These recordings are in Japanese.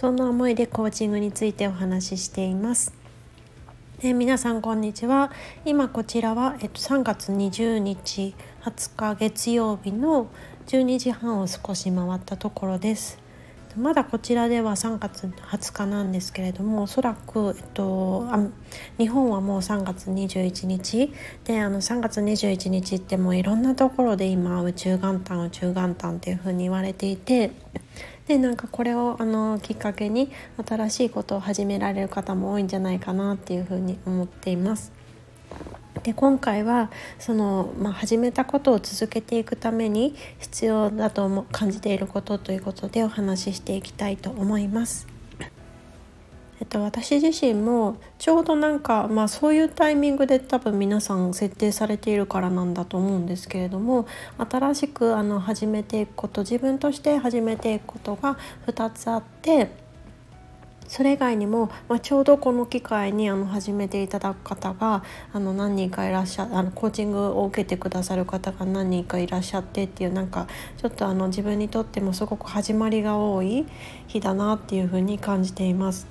そんな思いでコーチングについてお話ししています。え皆さんこんにちは今こちらは、えっと、3月20日20日月曜日の12時半を少し回ったところですまだこちらでは3月20日なんですけれどもおそらく、えっと、あ日本はもう3月21日であの3月21日ってもういろんなところで今宇宙元旦宇宙元旦っていうふうに言われていてでなんかこれをあのきっかけに新しいことを始められる方も多いんじゃないかなっていうふうに思っています。で今回はその、まあ、始めたことを続けていくために必要だと感じていることということでお話ししていきたいと思います。えっと、私自身もちょうどなんか、まあ、そういうタイミングで多分皆さん設定されているからなんだと思うんですけれども新しくあの始めていくこと自分として始めていくことが2つあってそれ以外にも、まあ、ちょうどこの機会にあの始めていただく方があの何人かいらっしゃあのコーチングを受けてくださる方が何人かいらっしゃってっていうなんかちょっとあの自分にとってもすごく始まりが多い日だなっていうふうに感じています。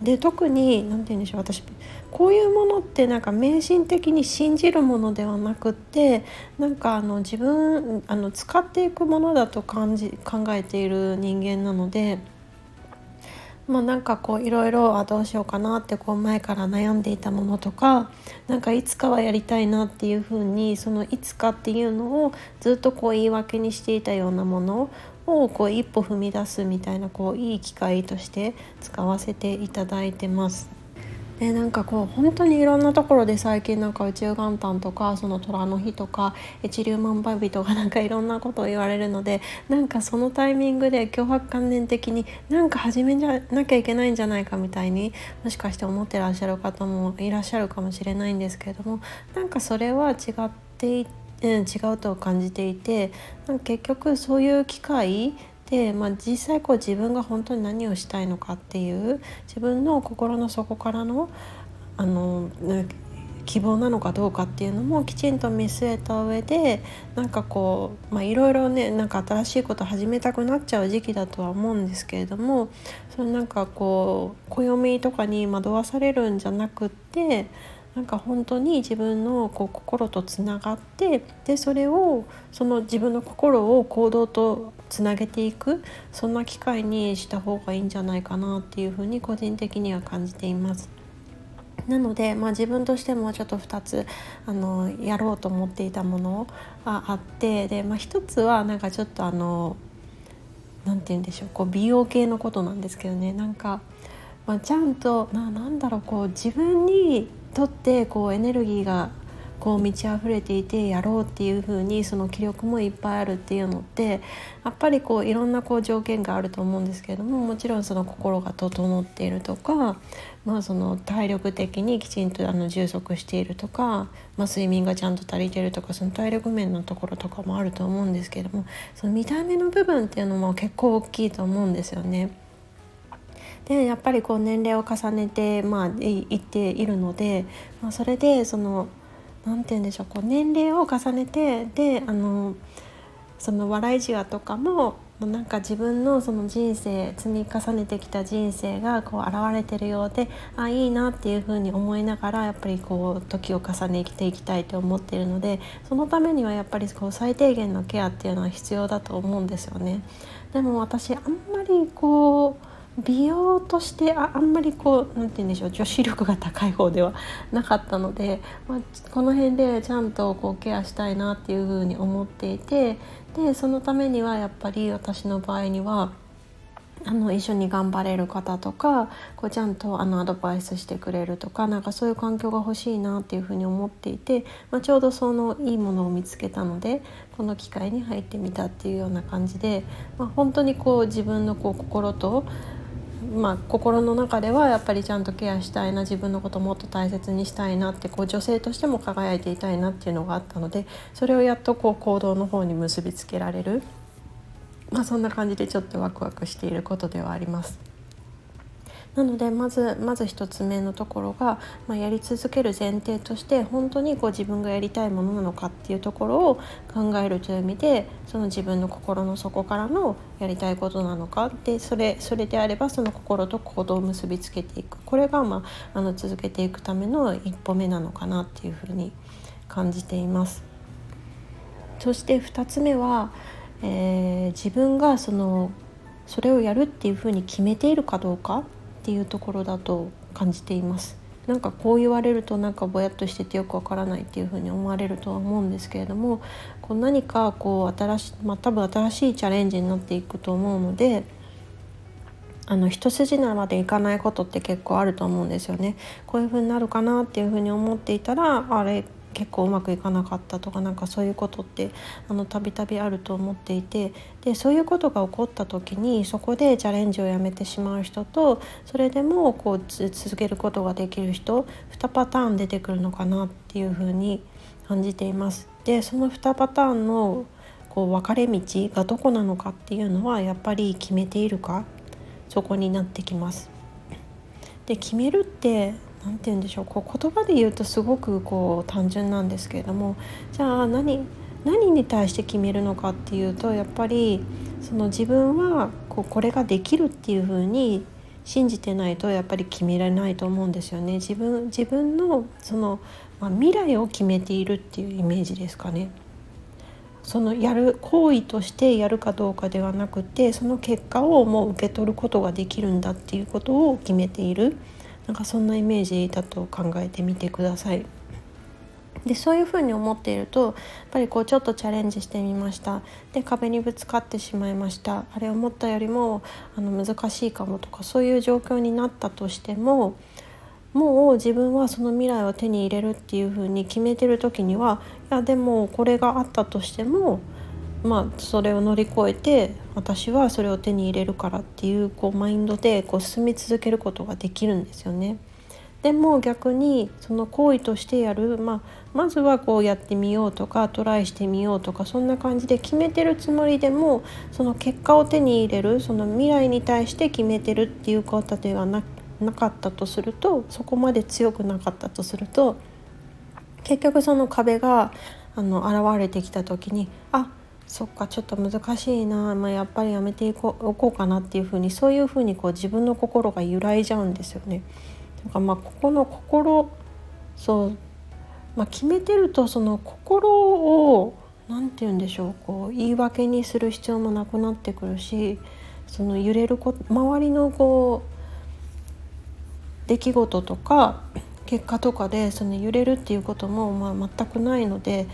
で特に何て言うんでしょう私こういうものってなんか迷信的に信じるものではなくってなんかあの自分あの使っていくものだと感じ考えている人間なので。まあ、なんかこういろいろどうしようかなってこう前から悩んでいたものとかなんかいつかはやりたいなっていうふうにそのいつかっていうのをずっとこう言い訳にしていたようなものをこう一歩踏み出すみたいなこういい機会として使わせていただいてます。でなんかこう本当にいろんなところで最近なんか宇宙元旦とかその虎の日とか一粒万倍日とかなんかいろんなことを言われるのでなんかそのタイミングで脅迫観念的になんか始めなきゃいけないんじゃないかみたいにもしかして思ってらっしゃる方もいらっしゃるかもしれないんですけれどもなんかそれは違っていて。うん、違うと感じていて結局そういう機会で、まあ、実際こう自分が本当に何をしたいのかっていう自分の心の底からのあの希望なのかどうかっていうのもきちんと見据えた上でなんかこうまあいろいろねなんか新しいこと始めたくなっちゃう時期だとは思うんですけれどもそれなんかこう暦とかに惑わされるんじゃなくってなんか本当に自分のこう心とつながってでそれをその自分の心を行動とつなげていくそんな機会にした方がいいんじゃないかなっていうふうに個人的には感じています。なので、まあ、自分としてもちょっと2つあのやろうと思っていたものがあってで、まあ、1つはなんかちょっとあの何て言うんでしょうこう美容系のことなんですけどねなんか、まあ、ちゃんとななんだろうこう自分にとってこうエネルギーがこう満ち溢れていてやろうっていう風にその気力もいっぱいあるっていうのってやっぱりこういろんなこう条件があると思うんですけれどももちろんその心が整っているとか、まあ、その体力的にきちんとあの充足しているとか、まあ、睡眠がちゃんと足りてるとかその体力面のところとかもあると思うんですけれどもその見た目の部分っていうのも結構大きいと思うんですよね。でやっぱりこう年齢を重ねて、まあ、いっているので、まあ、それでその何て言うんでしょうこう年齢を重ねてであのその笑いじわとかもなんか自分のその人生積み重ねてきた人生がこう現れてるようであいいなっていうふうに思いながらやっぱりこう時を重ねていきたいと思っているのでそのためにはやっぱりこう最低限のケアっていうのは必要だと思うんですよね。でも私あんまりこう美容としてああんまりこう何て言うんでしょう女子力が高い方では なかったので、まあ、この辺でちゃんとこうケアしたいなっていうふうに思っていてでそのためにはやっぱり私の場合にはあの一緒に頑張れる方とかこうちゃんとあのアドバイスしてくれるとかなんかそういう環境が欲しいなっていうふうに思っていて、まあ、ちょうどそのいいものを見つけたのでこの機会に入ってみたっていうような感じで、まあ、本当にこう自分のこう心とまあ、心の中ではやっぱりちゃんとケアしたいな自分のこともっと大切にしたいなってこう女性としても輝いていたいなっていうのがあったのでそれをやっとこう行動の方に結びつけられる、まあ、そんな感じでちょっとワクワクしていることではあります。なのでまずまず1つ目のところが、まあ、やり続ける前提として本当にこう自分がやりたいものなのかっていうところを考えるという意味でその自分の心の底からのやりたいことなのかでそれそれであればその心と行動を結びつけていくこれが、まあ、あの続けていくための一歩目なのかなっていうふうに感じています。そして2つ目は、えー、自分がそのそれをやるっていうふうに決めているかどうかっていうところだと感じています。なんかこう言われるとなんかぼやっとしててよくわからないっていうふうに思われるとは思うんですけれどもこう何かこう新しい、まあ、多分新しいチャレンジになっていくと思うのであの一筋縄でいかないことって結構あると思うんですよね。こういう風になるかなっていう風に思っていたらあれ結構うまくいかなかったとかなんかそういうことってたびたびあると思っていてでそういうことが起こった時にそこでチャレンジをやめてしまう人とそれでもこう続けることができる人2パターン出てくるのかなっていうふうに感じています。でその2パターンのこう分かれ道がどこなのかっていうのはやっぱり決めているかそこになってきます。で決めるって何て言うんでしょう。こう言葉で言うとすごくこう単純なんですけれどもじゃあ何何に対して決めるのかっていうとやっぱりその自分はこうこれができるっていうふうに信じてないとやっぱり決められないと思うんですよね。自分自分のその、まあ、未来を決めているっていうイメージですかね。そのやる行為としてやるかどうかではなくてその結果をもう受け取ることができるんだっていうことを決めている。なんかそんなイメージだと考えてみてください。でそういうふうに思っているとやっぱりこうちょっとチャレンジしてみましたで壁にぶつかってしまいましたあれ思ったよりもあの難しいかもとかそういう状況になったとしてももう自分はその未来を手に入れるっていうふうに決めてる時にはいやでもこれがあったとしてもまあ、それを乗り越えて私はそれを手に入れるからっていうこうマインドでこう進み続けることができるんですよね。でも逆にその行為としてやる、まあ、まずはこうやってみようとかトライしてみようとかそんな感じで決めてるつもりでもその結果を手に入れるその未来に対して決めてるっていう方ではななかったとするとそこまで強くなかったとすると結局その壁があの現れてきた時にあそっかちょっと難しいな、まあ、やっぱりやめていこうこうかなっていうふうにそういうふうにこう自分の心が揺らいじゃうんですよね。だかまあここの心そう、まあ、決めてるとその心を何て言うんでしょうこう言い訳にする必要もなくなってくるしその揺れるこ周りのこう出来事とか結果とかでその揺れるっていうこともまあ全くないので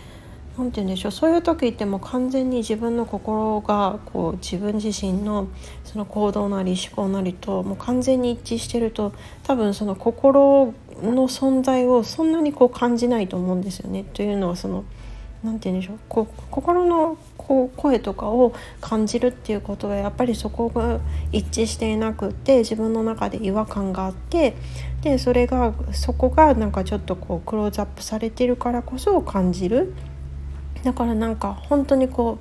何て言うんでしょうそういう時ってもう完全に自分の心がこう自分自身のその行動なり思考なりともう完全に一致してると多分その心の存在をそんなにこう感じないと思うんですよね。というのはその何て言うんでしょうこ心のこう声とかを感じるっていうことはやっぱりそこが一致していなくって自分の中で違和感があってでそれがそこがなんかちょっとこうクローズアップされてるからこそ感じる。だからなんか本当にこ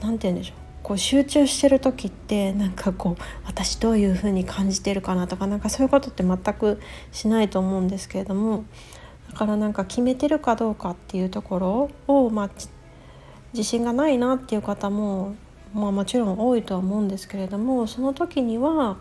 う何て言うんでしょうこう集中してる時ってなんかこう私どういう風に感じてるかなとかなんかそういうことって全くしないと思うんですけれどもだからなんか決めてるかどうかっていうところを、まあ、自信がないなっていう方も、まあ、もちろん多いとは思うんですけれどもその時には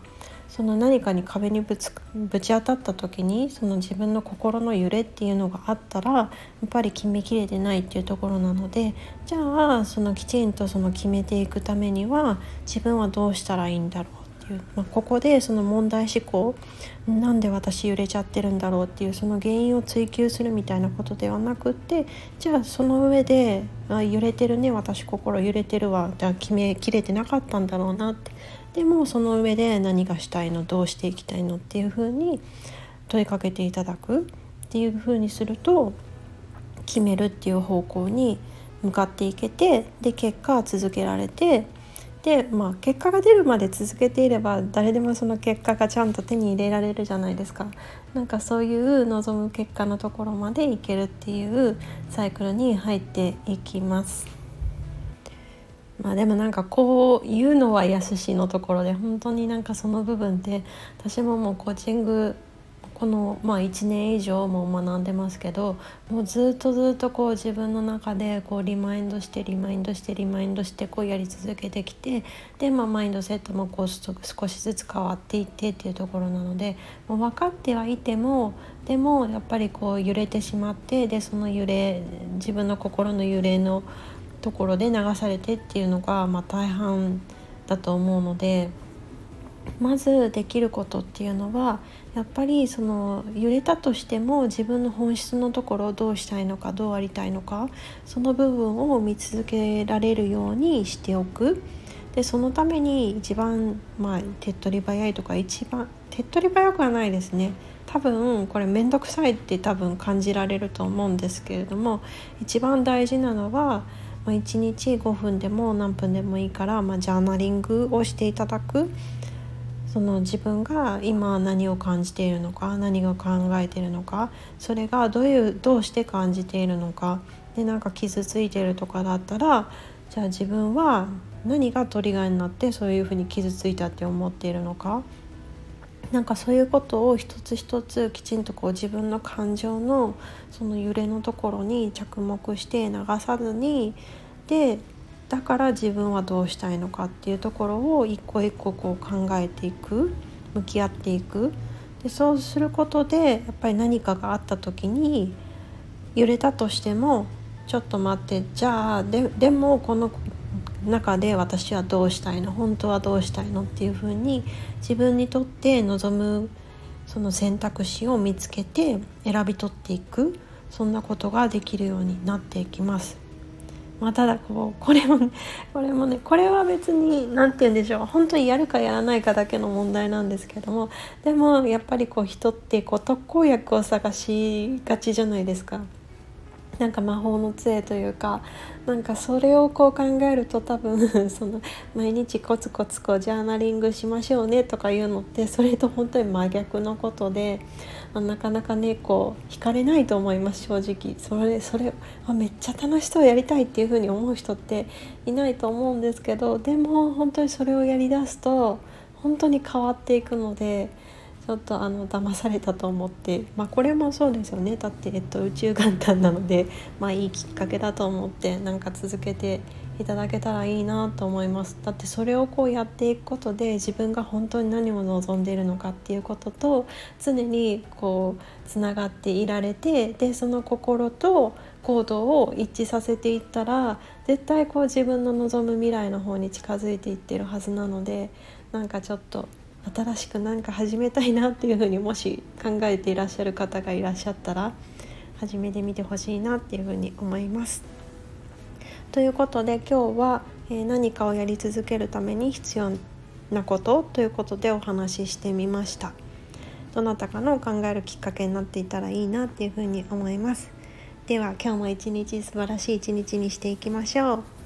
その何かに壁にぶつぶち当たった時にその自分の心の揺れっていうのがあったらやっぱり決めきれてないっていうところなのでじゃあそのきちんとその決めていくためには自分はどうしたらいいんだろうっていう、まあ、ここでその問題思考なんで私揺れちゃってるんだろうっていうその原因を追求するみたいなことではなくってじゃあその上で、あ、揺れてるね私心揺れてるわじゃあ決めきれてなかったんだろうなってでもその上で何がしたいのどうしていきたいのっていうふうに問いかけていただくっていうふうにすると決めるっていう方向に向かっていけてで結果続けられてで、まあ、結果が出るまで続けていれば誰でもその結果がちゃんと手に入れられるじゃないですかなんかそういう望む結果のところまでいけるっていうサイクルに入っていきます。まあでもなんかこう言うのは易しのところで本当になんかその部分って私ももうコーチングこの、まあ、1年以上も学んでますけどもうずっとずっとこう自分の中でこうリマインドしてリマインドしてリマインドしてこうやり続けてきてで、まあ、マインドセットもこう少しずつ変わっていってっていうところなのでもう分かってはいてもでもやっぱりこう揺れてしまってでその揺れ自分の心の揺れのところで流されてっていうのが、まあ、大半だと思うので。まずできることっていうのはやっぱりその揺れたとしても自分の本質のところをどうしたいのかどうありたいのかその部分を見続けられるようにしておくでそのために一番まあ手っ取り早いとか一番手っ取り早くはないですね多分これ面倒くさいって多分感じられると思うんですけれども一番大事なのはまあ、1日5分でも何分でもいいから、まあ、ジャーナリングをしていただく。その自分が今何を感じているのか何が考えているのかそれがどういうどうして感じているのかでなんか傷ついてるとかだったらじゃあ自分は何がトリガーになってそういうふうに傷ついたって思っているのかなんかそういうことを一つ一つきちんとこう自分の感情のその揺れのところに着目して流さずにでだから自分はどうしたいのかっていうところを一個一個こう考えていく向き合っていく。でそうすることでやっぱり何かがあった時に揺れたとしてもちょっと待ってじゃあででもこの中で私はどうしたいの？本当はどうしたいの？っていうふうに自分にとって望むその選択肢を見つけて選び取っていくそんなことができるようになっていきます。まあ、ただこうこれもねこれもねこれは別に何て言うんでしょう本当にやるかやらないかだけの問題なんですけどもでもやっぱりこう人ってこう特効薬を探しがちじゃないですか。なんか魔法の杖というかなんかそれをこう考えると多分 その毎日コツコツこうジャーナリングしましょうねとかいうのってそれと本当に真逆のことでなかなかねこう惹かれないと思います正直それそれあめっちゃ楽しそうやりたいっていうふうに思う人っていないと思うんですけどでも本当にそれをやりだすと本当に変わっていくので。ちょっとあの騙されたと思って、まあ、これもそうですよね。だって、えっと、宇宙元旦なので、まあ、いいきっかけだと思ってなんか続けていただけたらいいなと思います。だってそれをこうやっていくことで自分が本当に何を望んでいるのかっていうことと常にこうつながっていられてでその心と行動を一致させていったら絶対こう自分の望む未来の方に近づいていってるはずなのでなんかちょっと新しく何か始めたいなっていうふうにもし考えていらっしゃる方がいらっしゃったら始めてみてほしいなっていうふうに思います。ということで今日は、え何かをやり続けるために必要なことということでお話ししてみました。どなたかの考えるきっかけになっていたらいいなっていうふうに思います。では今日も一日素晴らしい一日にしていきましょう。